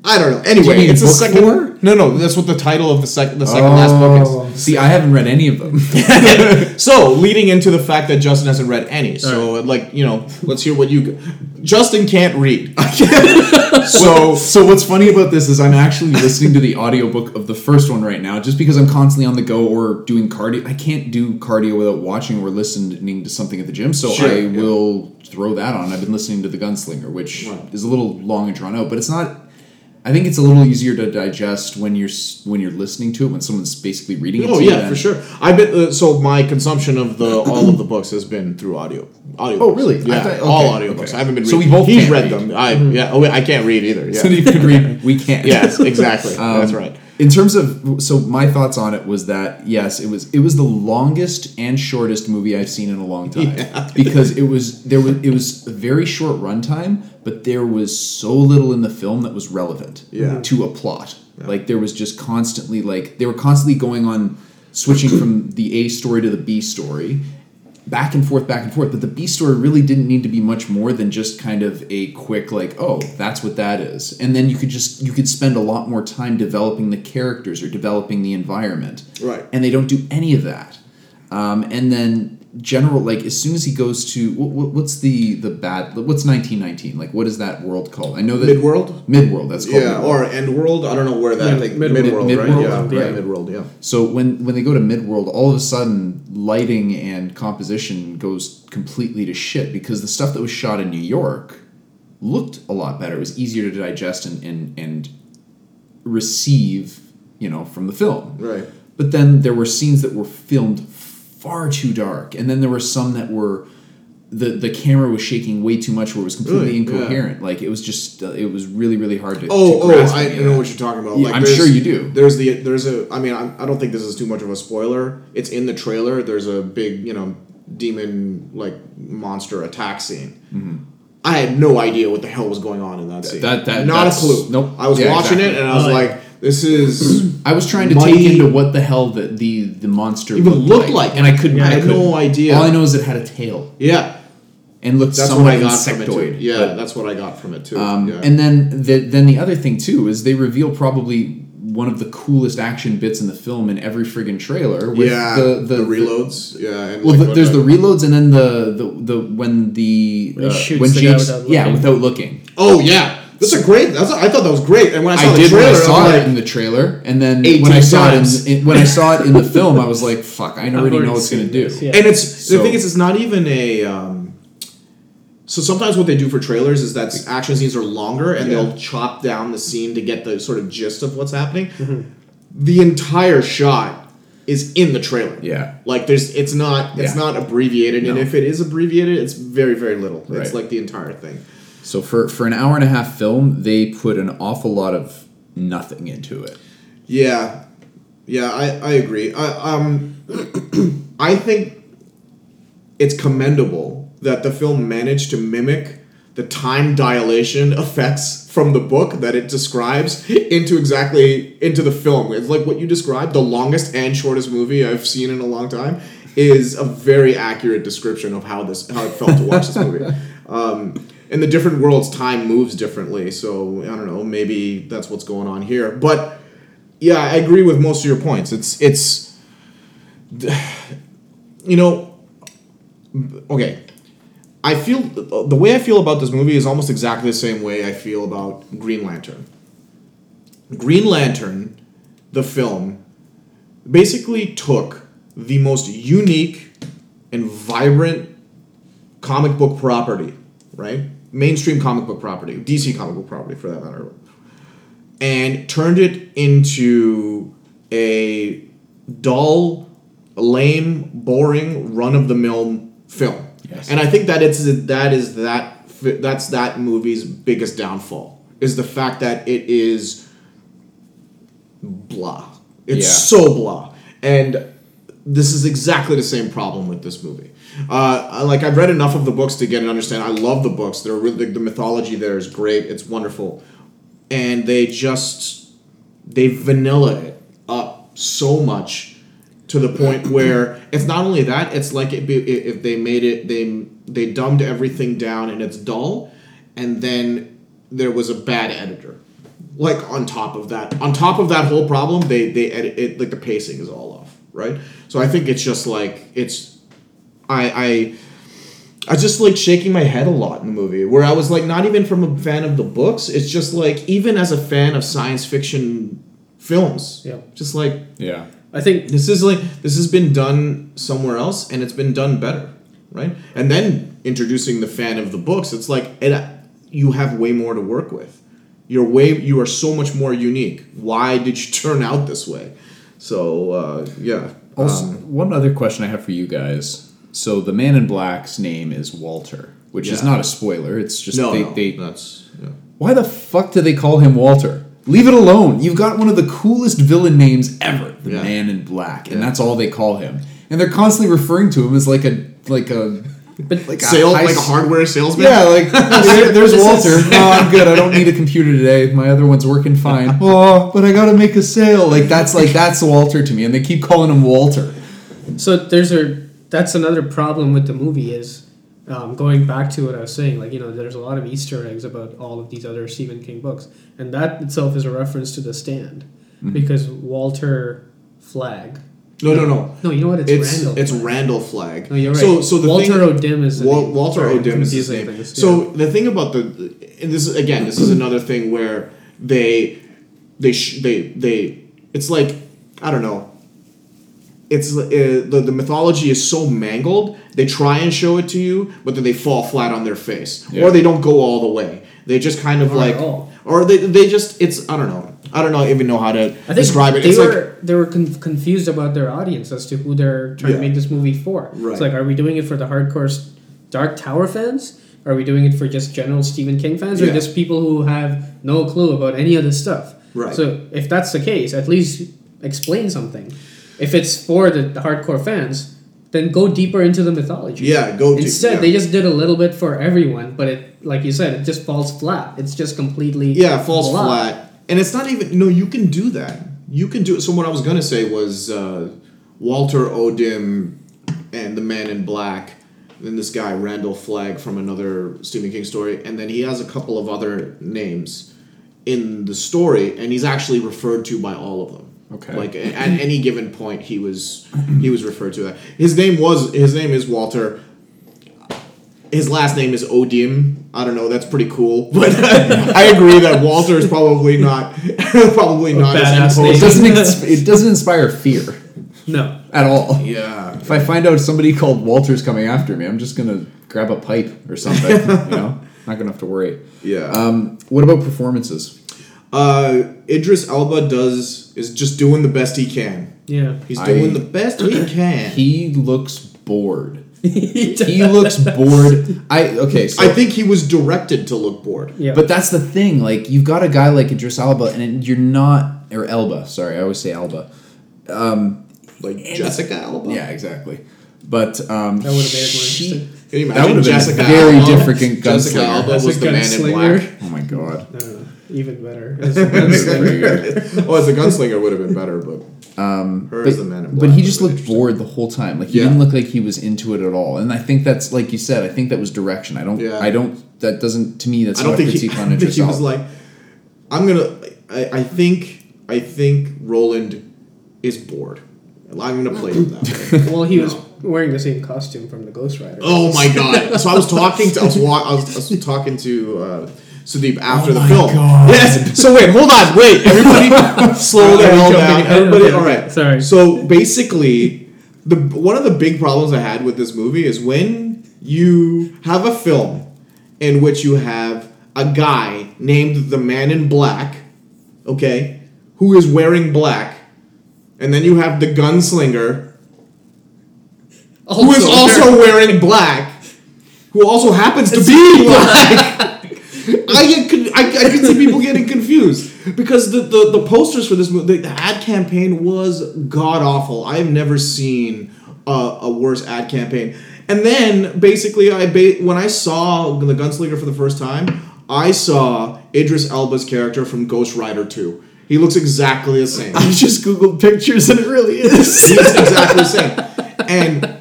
I don't know. Anyway, Do it's the second. four? No, no, that's what the title of the second the second last book is. Oh. See, I haven't read any of them. So, leading into the fact that Justin hasn't read any, so like you know, let's hear what you. Justin can't read, so so what's funny about this is I'm actually listening to the audiobook of the first one right now, just because I'm constantly on the go or doing cardio. I can't do cardio without watching or listening to something at the gym, so Sure, I yeah. will throw that on. I've been listening to the Gunslinger, which Right. is a little long and drawn out, but it's not. I think it's a little easier to digest when you're when you're listening to it when someone's basically reading it. Oh yeah, for sure. I bet. uh, so my consumption of the all of the books has been through audio. Audio. Oh, really? Yeah, thought- all okay, audio okay. books. I haven't been. Reading. So we both He's read read. them. I yeah. Oh, wait, I can't read either. Yeah. So you can read. We can't. yes, exactly. Um, That's right. In terms of so my thoughts on it was that yes, it was it was the longest and shortest movie I've seen in a long time because it was there was it was a very short runtime, but there was so little in the film that was relevant Yeah. to a plot. Like there was just constantly like they were constantly going on switching from the A story to the B story back and forth, back and forth. But the B story really didn't need to be much more than just kind of a quick like, oh, that's what that is, and then you could just you could spend a lot more time developing the characters or developing the environment. Right. And they don't do any of that. Um, and then general like as soon as he goes to what, what's the the bad what's 1919 like what is that world called i know that Midworld? midworld that's called Yeah, Midworld. or Endworld. I don't know where that Yeah, thing. Mid- Midworld, Mid- right? Midworld, Yeah, right. right. Midworld. Yeah. So when when they go to Midworld, all of a sudden lighting and composition goes completely to shit because the stuff that was shot in New York looked a lot better. It was easier to digest and and, and receive, you know, from the film. Right. But then there were scenes that were filmed far too dark, and then there were some that were the the camera was shaking way too much, where it was completely Really? Yeah. incoherent. Like it was just uh, it was really really hard to. Oh, to oh, grasp I any of know what you're talking about. Yeah, Like, I'm sure you do. There's the there's a. I mean, I, I don't think this is too much of a spoiler. It's in the trailer. There's a big, you know, demon like monster attack scene. I had no idea what the hell was going on in that scene. Mm-hmm. that- that- not a clue. nope. I was Yeah, watching exactly. it and I was yeah. like, "This is." I was trying to Muddy- take into what the hell the the, the monster Even looked, looked like, like. and I couldn't. Yeah, I I had couldn't. no idea. All I know is it had a tail Yeah, and looked that's somewhat what I got from it insectoid. too. Yeah, but, that's what I got from it too. um, yeah. And then the, then the other thing too is they reveal probably one of the coolest action bits in the film in every friggin' trailer. With yeah, the the, the, reloads. yeah, and well, like the, there's the reloads, and then the the, the when the When he uh, when the guy James without yeah without looking. Oh yeah, that's a great. That's a, I thought that was great. And when I saw I the did trailer, when I saw I was it in the trailer, and then when I saw times. it in, in when I saw it in the film, I was like, "Fuck! I already already know what it's gonna do." this, yeah. and it's So- the thing is, it's not even a. Um, so sometimes what they do for trailers is that action scenes are longer, and they'll chop down the scene to get the sort of gist of what's happening. The entire shot is in the trailer. Yeah. like there's it's not it's Yeah. not abbreviated, and if it is abbreviated, it's very very little. Right. It's like the entire thing. So for for an hour and a half film, they put an awful lot of nothing into it. Yeah, yeah, I, I agree. I um, I think it's commendable that the film managed to mimic the time dilation effects from the book that it describes into exactly into the film. It's like what you described, the longest and shortest movie I've seen in a long time, is a very accurate description of how this how it felt to watch this movie. Um, in the different worlds, time moves differently, so I don't know. Maybe that's what's going on here, but yeah, I agree with most of your points. It's it's you know okay. I feel the way I feel about this movie is almost exactly the same way I feel about Green Lantern. Green Lantern, the film, basically took the most unique and vibrant comic book property, right? Mainstream comic book property, DC comic book property for that matter, and turned it into a dull, lame, boring, run of the mill film. Yes. And I think that it's that is that that's that movie's biggest downfall is the fact that it is blah. It's Yeah. so blah. And this is exactly the same problem with this movie. Uh, like I've read enough of the books to get an understand. I love the books. They're really the mythology there is great. It's wonderful, and they just they vanilla it up so much to the point where it's not only that. It's like it be, if they made it they they dumbed everything down and it's dull, and then there was a bad editor. Like on top of that, on top of that whole problem, they they edit it like the pacing is all off, right? So I think it's just like it's I I I just like shaking my head a lot in the movie where I was like not even from a fan of the books. It's just like even as a fan of science fiction films. Yeah. Just like Yeah. I think this is like this has been done somewhere else and it's been done better, right? And then introducing the fan of the books, it's like it, you have way more to work with. You're way. You are so much more unique. Why did you turn out this way? So uh, yeah. Also, Um, one other question I have for you guys. So the Man in Black's name is Walter, which is not a spoiler. It's just no, they, no, they that's yeah. Why the fuck do they call him Walter? Leave it alone. You've got one of the coolest villain names ever, the Yeah. Man in Black, and Yeah. that's all they call him. And they're constantly referring to him as like a like a But like Sale high like a s- hardware salesman. Yeah, like there- there's Walter. is- No, I'm good. I don't need a computer today. My other one's working fine. Oh, but I gotta make a sale. Like that's like that's Walter to me, and they keep calling him Walter. So there's a that's another problem with the movie is um, going back to what I was saying. Like you know, there's a lot of Easter eggs about all of these other Stephen King books, and that itself is a reference to The Stand, Mm-hmm. because Walter Flagg. No, no, no. No, you know what? It's, It's Randall. it's Flagg. Randall Flagg. No, you're right. So so the Walter thing, O'Dim is the Wal- name. Walter Sorry, O'Dim is his name. things, So the thing about the and this is again this is another thing where they they sh- they they it's like I don't know. It's uh, the the mythology is so mangled. They try and show it to you, but then they fall flat on their face, Yeah. or they don't go all the way. They just kind of Not like, at all. or they, they just it's I don't know. I don't know even know how to I think describe it. They It's like were they were con- confused about their audience as to who they're trying Yeah. to make this movie for. Right. It's like, are we doing it for the hardcore Dark Tower fans? Are we doing it for just general Stephen King fans, or Yeah. just people who have no clue about any of this stuff? Right. So if that's the case, at least explain something. If it's for the, the hardcore fans, then go deeper into the mythology. yeah, go Instead, yeah. they just did a little bit for everyone, but it, like you said, it just falls flat. It's just completely Yeah, it falls blah. flat. And it's not even no, you can do that. You can do it. So what I was gonna say was uh, Walter Odim and the Man in Black, then this guy Randall Flagg from another Stephen King story, and then he has a couple of other names in the story, and he's actually referred to by all of them. Okay. Like at any given point, he was he was referred to that. His name was his name is Walter. His last name is Odim. I don't know. That's pretty cool, but I agree that Walter is probably not probably not as badass It doesn't ex- it doesn't inspire fear No. at all. Yeah. If I find out somebody called Walter's coming after me, I'm just gonna grab a pipe or something. you know, not gonna have to worry. Yeah. Um, what about performances? Uh, Idris Elba does is just doing the best he can. Yeah. He's I- doing the best he can. He looks bored. he looks bored. I okay. So, I think he was directed to look bored. Yeah. but that's the thing. Like you've got a guy like Idris Elba, and you're not or Elba. Sorry, I always say Elba. Like Jessica Elba. Yeah, exactly. But um, That would've made it more she- interesting. Can you That imagine would've been a Jessica very Alba? different Jessica gunslinger. Alba As a was the man in black. Oh my god. No, no, no. Even better. As a gunslinger. oh, as a gunslinger would have been better, but um, her as the man in black. But he just looked bored the whole time. Like he Yeah. didn't look like he was into it at all. And I think that's like you said. I think that was direction. I don't. Yeah. I don't. That doesn't to me. That's I don't not think a he, critique I on don't think he was like, I'm gonna. I, I think I think Roland is bored. I'm gonna play him that way. well, he was wearing the same costume from the Ghost Rider. Oh my god! So I was talking to I was, wa- I was, I was talking to uh, Sudeep after Oh the my film. God. Yes. So wait, hold on, wait, everybody, slow the Are hell down. Everybody, Okay, all okay, right. sorry. So basically, the one of the big problems I had with this movie is when you have a film in which you have a guy named the Man in Black, okay, who is wearing black, and then you have the gunslinger who is also wearing black, who also happens to be black. I get con- I, I can see people getting confused because the, the, the posters for this movie, the ad campaign was god awful. I've never seen a, a worse ad campaign. And then basically, I ba- when I saw the Gunslinger for the first time, I saw Idris Elba's character from Ghost Rider 2. He looks exactly the same. I just googled pictures and it really is. It's exactly the same. And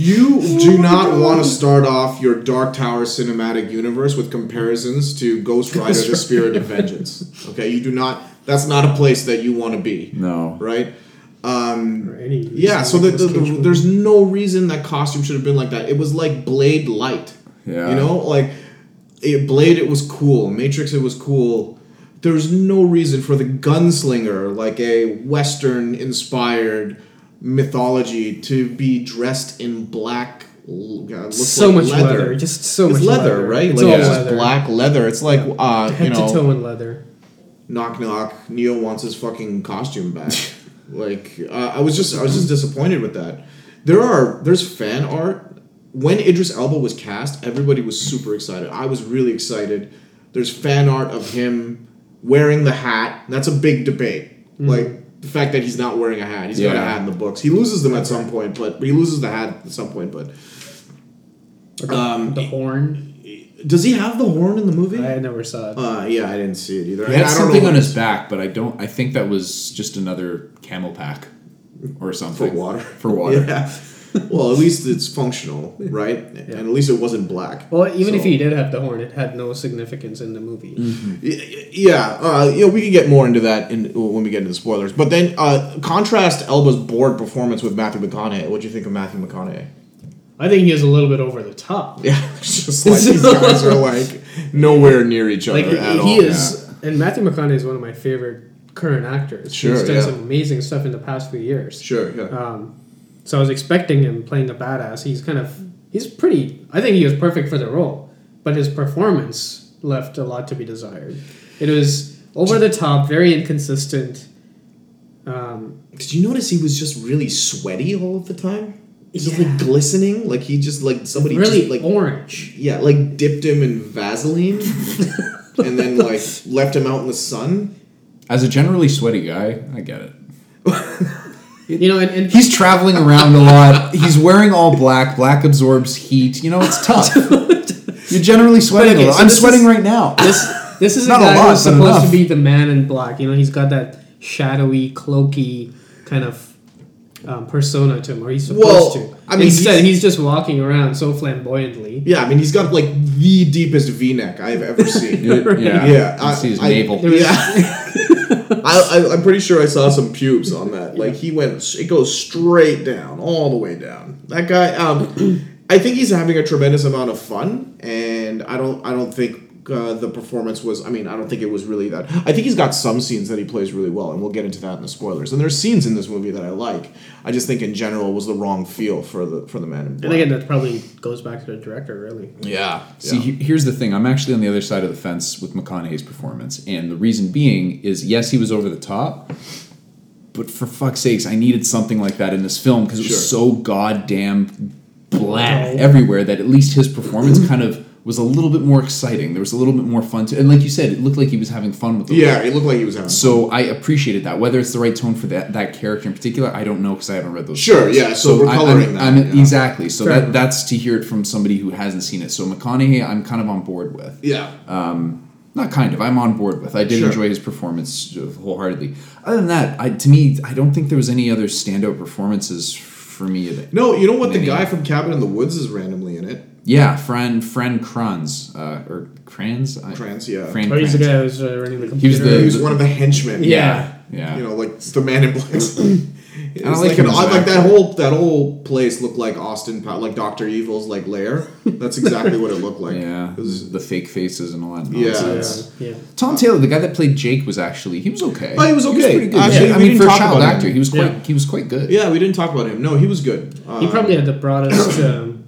you do not want to start off your Dark Tower cinematic universe with comparisons to Ghost Rider: The Spirit of Vengeance. Okay, you do not. That's not a place that you want to be. no. Right. Um, any yeah. So the, the, the, there's no reason that costume should have been like that. It was like Blade Light. Yeah. You know, like it, Blade. It was cool. Matrix. It was cool. There's no reason for the gunslinger, like a Western inspired mythology, to be dressed in black l- uh, looks so like much leather. just so it's much leather, right? It's like all it's just leather. black leather. It's like uh, head you know, to toe in leather. knock knock. Neo wants his fucking costume back. like uh, I was just I was just disappointed with that. There are there's fan art. When Idris Elba was cast, everybody was super excited. I was really excited. There's fan art of him wearing the hat. That's a big debate. Like the fact that he's not wearing a hat. He's got a hat in the books. He loses them at some point, but he loses the hat at some point. But um, the horn. does he have the horn in the movie? I never saw it. Uh, yeah, I didn't see it either. He And had I don't something know on his back, but I don't. I think that was just another camel pack or something for water. For water. Yeah. well, at least it's functional, right? And at least it wasn't black. well, even if he did have the horn, it had no significance in the movie. Y- Yeah, uh, you know, we can get more into that in, when we get into the spoilers. But then uh, contrast Elba's bored performance with Matthew McConaughey. What do you think of Matthew McConaughey? I think he is a little bit over the top. Yeah, just like these guys are like nowhere near each other Like at he all. is, and Matthew McConaughey is one of my favorite current actors. Sure, he's done yeah. some amazing stuff in the past few years. Sure, yeah. Um, so I was expecting him playing a badass. He's kind of he's pretty. I think he was perfect for the role, but his performance left a lot to be desired. It was over the top, very inconsistent. Um, Did you notice he was just really sweaty all of the time? He's just Yeah. like glistening, like he just like somebody really just like orange. yeah, like dipped him in Vaseline, and then like left him out in the sun. As a generally sweaty guy, I get it. You know, and, and He's traveling around a lot. He's wearing all black. Black absorbs heat. You know, it's tough. You're generally sweating okay, a lot. so I'm sweating is- right now. this this is a Not a guy lot, who's supposed enough. to be the man in black. You know, he's got that shadowy, cloaky kind of um, persona to him, or he's supposed Well, to. I mean, instead he's- he's, just walking around so flamboyantly. Yeah, I mean he's got like the deepest V-neck I've ever seen. yeah, Yeah, You I- see his I- navel. There was- Yeah. I, I, I'm pretty sure I saw some pubes on that. Like he went, it goes straight down, all the way down. That guy, um, I think he's having a tremendous amount of fun, and I don't, I don't think uh, the performance was. I mean, I don't think it was really that. I think he's got some scenes that he plays really well, and we'll get into that in the spoilers. And there's scenes in this movie that I like. I just think in general was the wrong feel for the for the man in And again, that probably goes back to the director, really. yeah. See, yeah. he- here's the thing. I'm actually on the other side of the fence with McConaughey's performance, and the reason being is yes, he was over the top, but for fuck's sakes, I needed something like that in this film because it was Sure. so goddamn black everywhere that at least his performance kind of was a little bit more exciting. There was a little bit more fun to, and like you said, it looked like he was having fun with the yeah, it looked like he was having. So I appreciated that. Whether it's the right tone for that that character in particular, I don't know because I haven't read those. Sure, books. yeah, so we're coloring I'm- that, I'm- yeah. Exactly. So Fair that that's to hear it from somebody who hasn't seen it. So McConaughey, I'm kind of on board with. yeah. Um, Not kind of. I'm on board with. I did Sure. enjoy his performance uh, wholeheartedly. Other than that, I, to me, I don't think there was any other standout performances for me. That, No, you know what? The guy from Cabin in the Woods is randomly in it. yeah, Fran Fran Kranz uh, or Kranz. I- Kranz, yeah. Fran Or he's the Kranz. guy who's uh, running the He was the- He was one of the henchmen. Yeah. Yeah. You know, like it's the man in black. It's like like, an, as odd- an like that actor. whole that whole place looked like Austin, Pow- like Doctor Evil's like lair. That's exactly what it looked like. Yeah, It was- the fake faces and all that Yeah. nonsense. yeah, yeah. Tom Taylor, the guy that played Jake, was actually he was okay. Oh, he was okay. pretty good. Actually, Yeah, I mean, for a child about him. actor, he was quite Yeah. he was quite good. yeah, we didn't talk about him. No, he was good. He Um, probably had the broadest, um,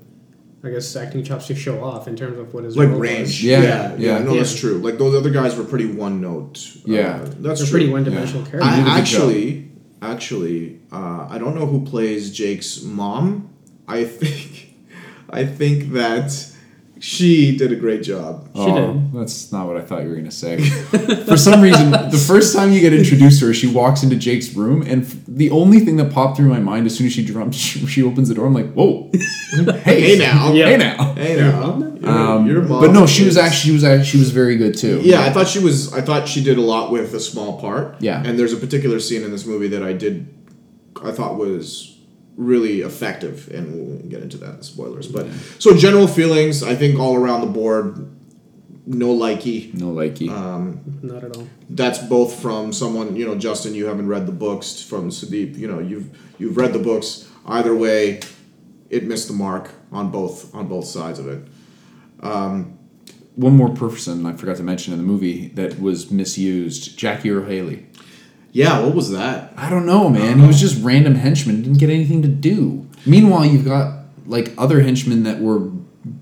I guess, acting chops to show off in terms of what his like role range. Yeah, yeah, yeah. yeah. No, that's true. Like those other guys were pretty one note. Yeah. uh, that's They're true. pretty one-dimensional characters. I did a good actually, actually, uh, I don't know who plays Jake's mom. I think, I think that she did a great job. She oh, did. that's not what I thought you were gonna say. For some reason, the first time you get introduced to her, she walks into Jake's room, and f- the only thing that popped through my mind as soon as she drums, she, she opens the door. I'm like, whoa, hey, Hey now, Yeah. hey now. hey now. Your- Um, your mom but no, she was actually she was actually she was very good too. Yeah, I thought she was. I thought she did a lot with a small part. Yeah. and there's a particular scene in this movie that I did, I thought was really effective, and we'll get into that in spoilers. But so general feelings, I think all around the board, no likey. no likey. Um, Not at all. that's both from someone you know, Justin. You haven't read the books. From Sudeep, you know, you've you've read the books. Either way, it missed the mark on both on both sides of it. One more person I forgot to mention in the movie that was misused: Jackie Earle Haley. Yeah, what was that? I don't know, man. He was just random henchman. Didn't get anything to do. Meanwhile, you've got like other henchmen that were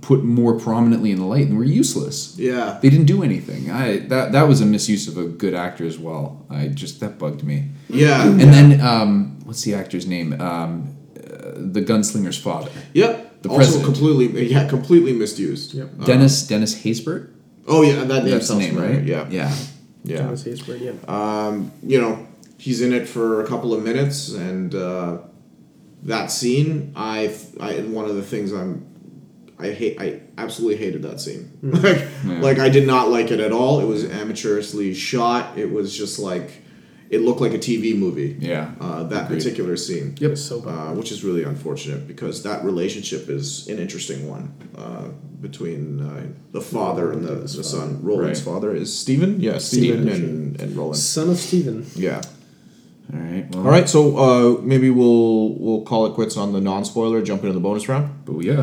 put more prominently in the light and were useless. Yeah. They didn't do anything. I that that was a misuse of a good actor as well. I just that bugged me. Yeah. And then um, what's the actor's name? Um, uh, the gunslinger's father, Yep. The also president. completely yeah completely misused. Yep. Uh, Dennis Dennis Haysbert. Oh yeah, that name That's the sounds name, familiar. right? Yeah. Yeah. Yeah. Thomas Haysbert, yeah. Um, you know, he's in it for a couple of minutes, and uh, that scene, I, I one of the things I'm, I hate, I absolutely hated that scene. like, Yeah. like I did not like it at all. It was amateurishly shot. It was just like, it looked like a TV movie. Yeah. Uh, that Agreed. particular scene. Yep. So bad. Uh, which is really unfortunate because that relationship is an interesting one uh, between uh, the father and the, the son. Roland's Right. father is Stephen. Yeah, Stephen, Stephen. and, and Roland. Son of Stephen. Yeah. All right. Well, All right, so uh, maybe we'll we'll call it quits on the non-spoiler. Jump into the bonus round. Oh yeah.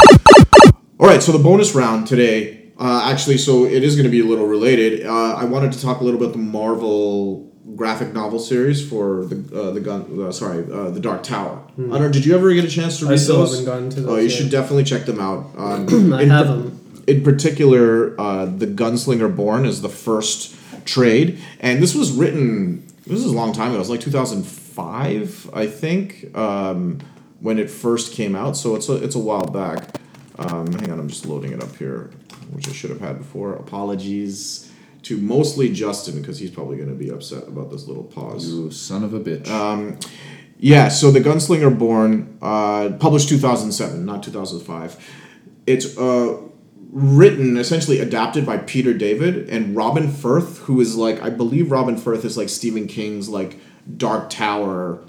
All right, so the bonus round today, uh, actually, so it is going to be a little related. Uh, I wanted to talk a little bit about the Marvel graphic novel series for the uh, the gun. Uh, sorry, uh, the Dark Tower. I don't. Did you ever get a chance to read I still those? haven't gotten to Oh, you yet. should definitely check them out. Um, I in- have them. in particular, uh, the Gunslinger Born is the first trade, and this was written. This is a long time ago. It was like 2005, I think, um, when it first came out. So it's a it's a while back. Um, hang on, I'm just loading it up here, which I should have had before. Apologies to mostly Justin because he's probably going to be upset about this little pause. You son of a bitch. Um, Yeah, so The Gunslinger Born, uh, published 2007, not 2005. It's uh, written, essentially adapted by Peter David and Robin Furth, who is like, I believe Robin Furth is like Stephen King's like Dark Tower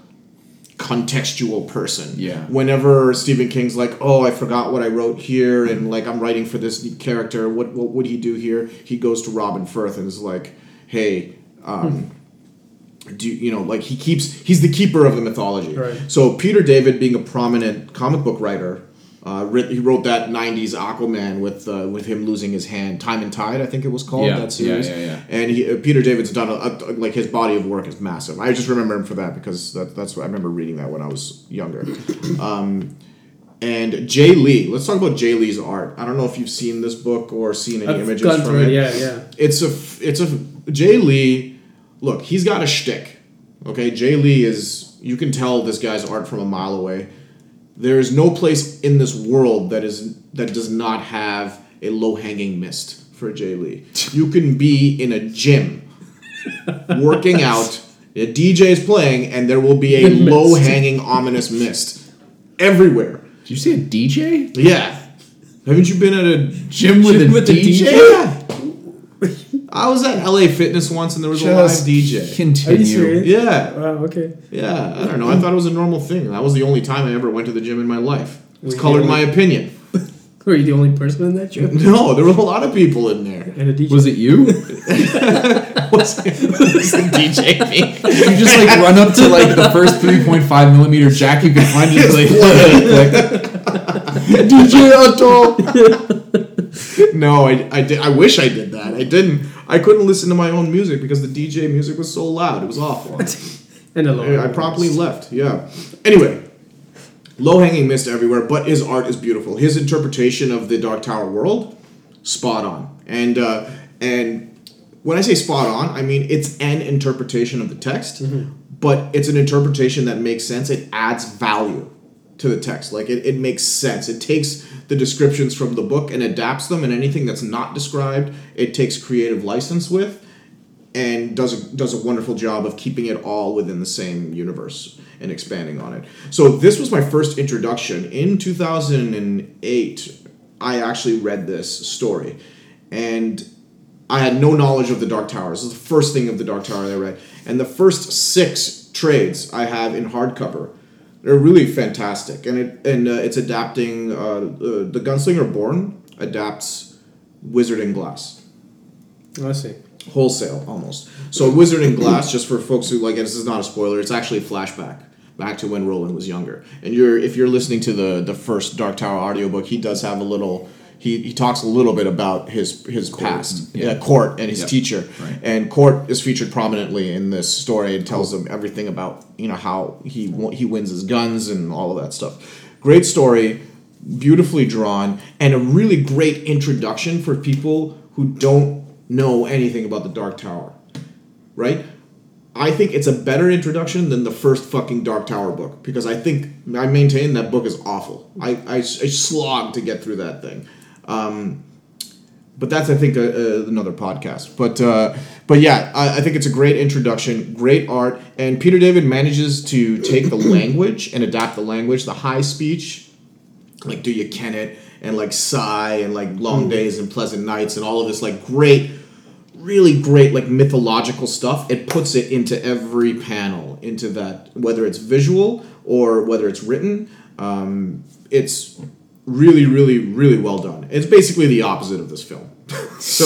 contextual person. Yeah. Whenever Stephen King's like, oh, I forgot what I wrote here, and like I'm writing for this character, what what would he do here? He goes to Robin Furth and is like, hey, um, do you know like he keeps he's the keeper of the mythology. Right. So Peter David, being a prominent comic book writer. Uh, writ- he wrote that '90s Aquaman with uh, with him losing his hand, Time and Tide, I think it was called Yeah, that series. yeah, yeah, yeah. And he, uh, Peter David's done a, a, like his body of work is massive. I just remember him for that because that, that's what I remember reading that when I was younger. Um, and Jae Lee, let's talk about Jae Lee's art. I don't know if you've seen this book or seen any I've images from it. it. Yeah, yeah. It's a f- it's a Jae Lee. Look, he's got a shtick. Okay, Jae Lee is. You can tell this guy's art from a mile away. There is no place in this world that is that does not have a low hanging mist for Jae Lee. You can be in a gym working out. A DJ is playing, and there will be a low hanging ominous mist everywhere. Did you say a DJ? Yeah. Haven't you been at a Gym with, Gym a, with a DJ? yeah. I was at LA Fitness once and there was Just a live DJ. Continue. Are you serious? Yeah. Wow. Okay. Yeah. I don't know. I thought it was a normal thing. That was the only time I ever went to the gym in my life. It's Were colored the my opinion. Were you the only person in that gym? No, there were a lot of people in there. And a DJ. Was it you? What's DJ me? you just like run up to like the first 3.5 millimeter jack you can find just like, like DJ Otto. No, I, I, did, I wish I did that. I didn't. I couldn't listen to my own music because the DJ music was so loud. It was awful. and a lower. I promptly left. Yeah. Anyway, low hanging mist everywhere, but his art is beautiful. His interpretation of the Dark Tower world, spot on. And uh, and when I say spot on, I mean it's an interpretation of the text, but it's an interpretation that makes sense. It adds value to the text. Like it, it makes sense. It takes the descriptions from the book and adapts them, and anything that's not described, it takes creative license with and does a, does a wonderful job of keeping it all within the same universe and expanding on it. So this was my first introduction in 2008. I actually read this story, and I had no knowledge of the Dark Tower. This is the first thing of the Dark Tower that I read, and the first six trades I have in hardcover. They're really fantastic, and it and uh, it's adapting uh, the Gunslinger Born adapts Wizard in Glass I see. wholesale almost. So Wizard in Glass, just for folks who like it, this is not a spoiler. It's actually a flashback back to when Roland was younger. And you're if you're listening to the the first Dark Tower audiobook, he does have a little. He, he talks a little bit about his his past, yeah. yeah, Cort and his Yep. teacher, Right. and Cort is featured prominently in this story. and tells them everything about you know how he he wins his guns and all of that stuff. Great story. beautifully drawn, and a really great introduction for people who don't know anything about the Dark Tower. Right? I think it's a better introduction than the first fucking Dark Tower book because I think I maintain that book is awful. I, I, I slogged to get through that thing. Um, but that's I think a, a, another podcast. But uh, but yeah, I, I, think it's a great introduction, great art, and Peter David manages to take the language and adapt the language, the high speech, like "Do you ken it?" and like "sai" and like "long mm. days and pleasant nights" and all of this like great, really great like mythological stuff. It puts it into every panel, into that whether it's visual or whether it's written. Um, it's really, really, really well done. It's basically the opposite of this film. so,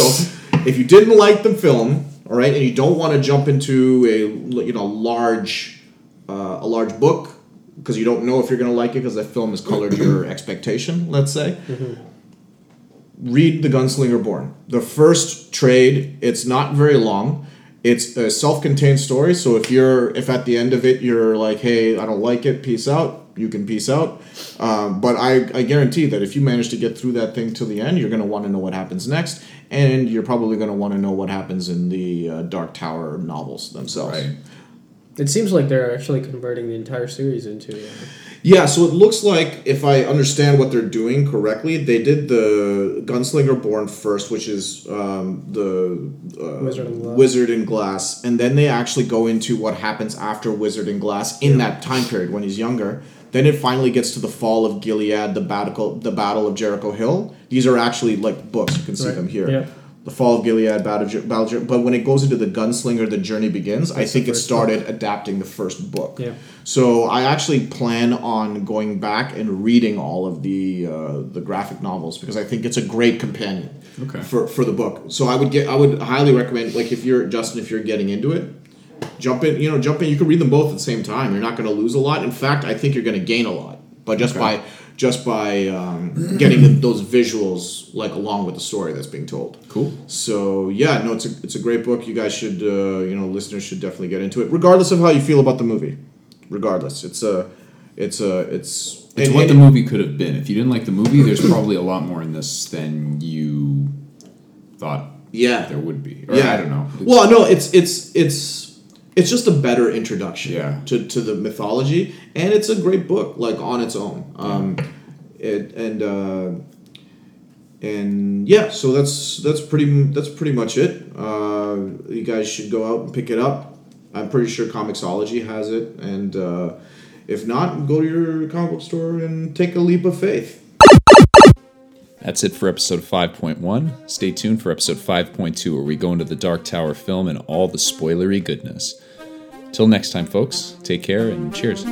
if you didn't like the film, all right, and you don't want to jump into a you know large uh, a large book because you don't know if you're going to like it because the film has colored your expectation, let's say. Mm-hmm. Read The Gunslinger Born. The first trade, it's not very long. It's a self-contained story, so if you're if at the end of it you're like, "Hey, I don't like it. Peace out." You can peace out. Um, but I, I guarantee that if you manage to get through that thing till the end, you're going to want to know what happens next, and you're probably going to want to know what happens in the uh, Dark Tower novels themselves. Right. It seems like they're actually converting the entire series into. Uh... Yeah, so it looks like if I understand what they're doing correctly, they did the Gunslinger Born first, which is um, the uh, Wizard, in Glass. Wizard in Glass, and then they actually go into what happens after Wizard in Glass in yeah. that time period when he's younger. Then it finally gets to the fall of Gilead, the battle, the battle of Jericho Hill. These are actually like books. You can see right. them here. Yeah. The fall of Gilead, battle, of, battle of, but when it goes into the Gunslinger, the journey begins. That's I think it started book. adapting the first book. Yeah. So I actually plan on going back and reading all of the uh, the graphic novels because I think it's a great companion okay. for for the book. So I would get I would highly recommend like if you're Justin if you're getting into it jump in. You know, jump in. You can read them both at the same time. You're not going to lose a lot. In fact, I think you're going to gain a lot, but just okay. by just by um, getting the, those visuals like along with the story that's being told. Cool. So yeah, no, it's a it's a great book. You guys should uh, you know listeners should definitely get into it, regardless of how you feel about the movie. Regardless, it's a it's a it's. It's and, what and, the movie could have been. If you didn't like the movie, there's probably a lot more in this than you thought. Yeah, there would be. Or yeah, I don't know. It's, well, no, it's it's it's it's just a better introduction yeah. to, to the mythology and it's a great book like on its own um, it, and uh, and yeah so that's that's pretty that's pretty much it uh, you guys should go out and pick it up i'm pretty sure comixology has it and uh, if not go to your comic book store and take a leap of faith that's it for episode 5.1. Stay tuned for episode 5.2, where we go into the Dark Tower film and all the spoilery goodness. Till next time, folks, take care and cheers.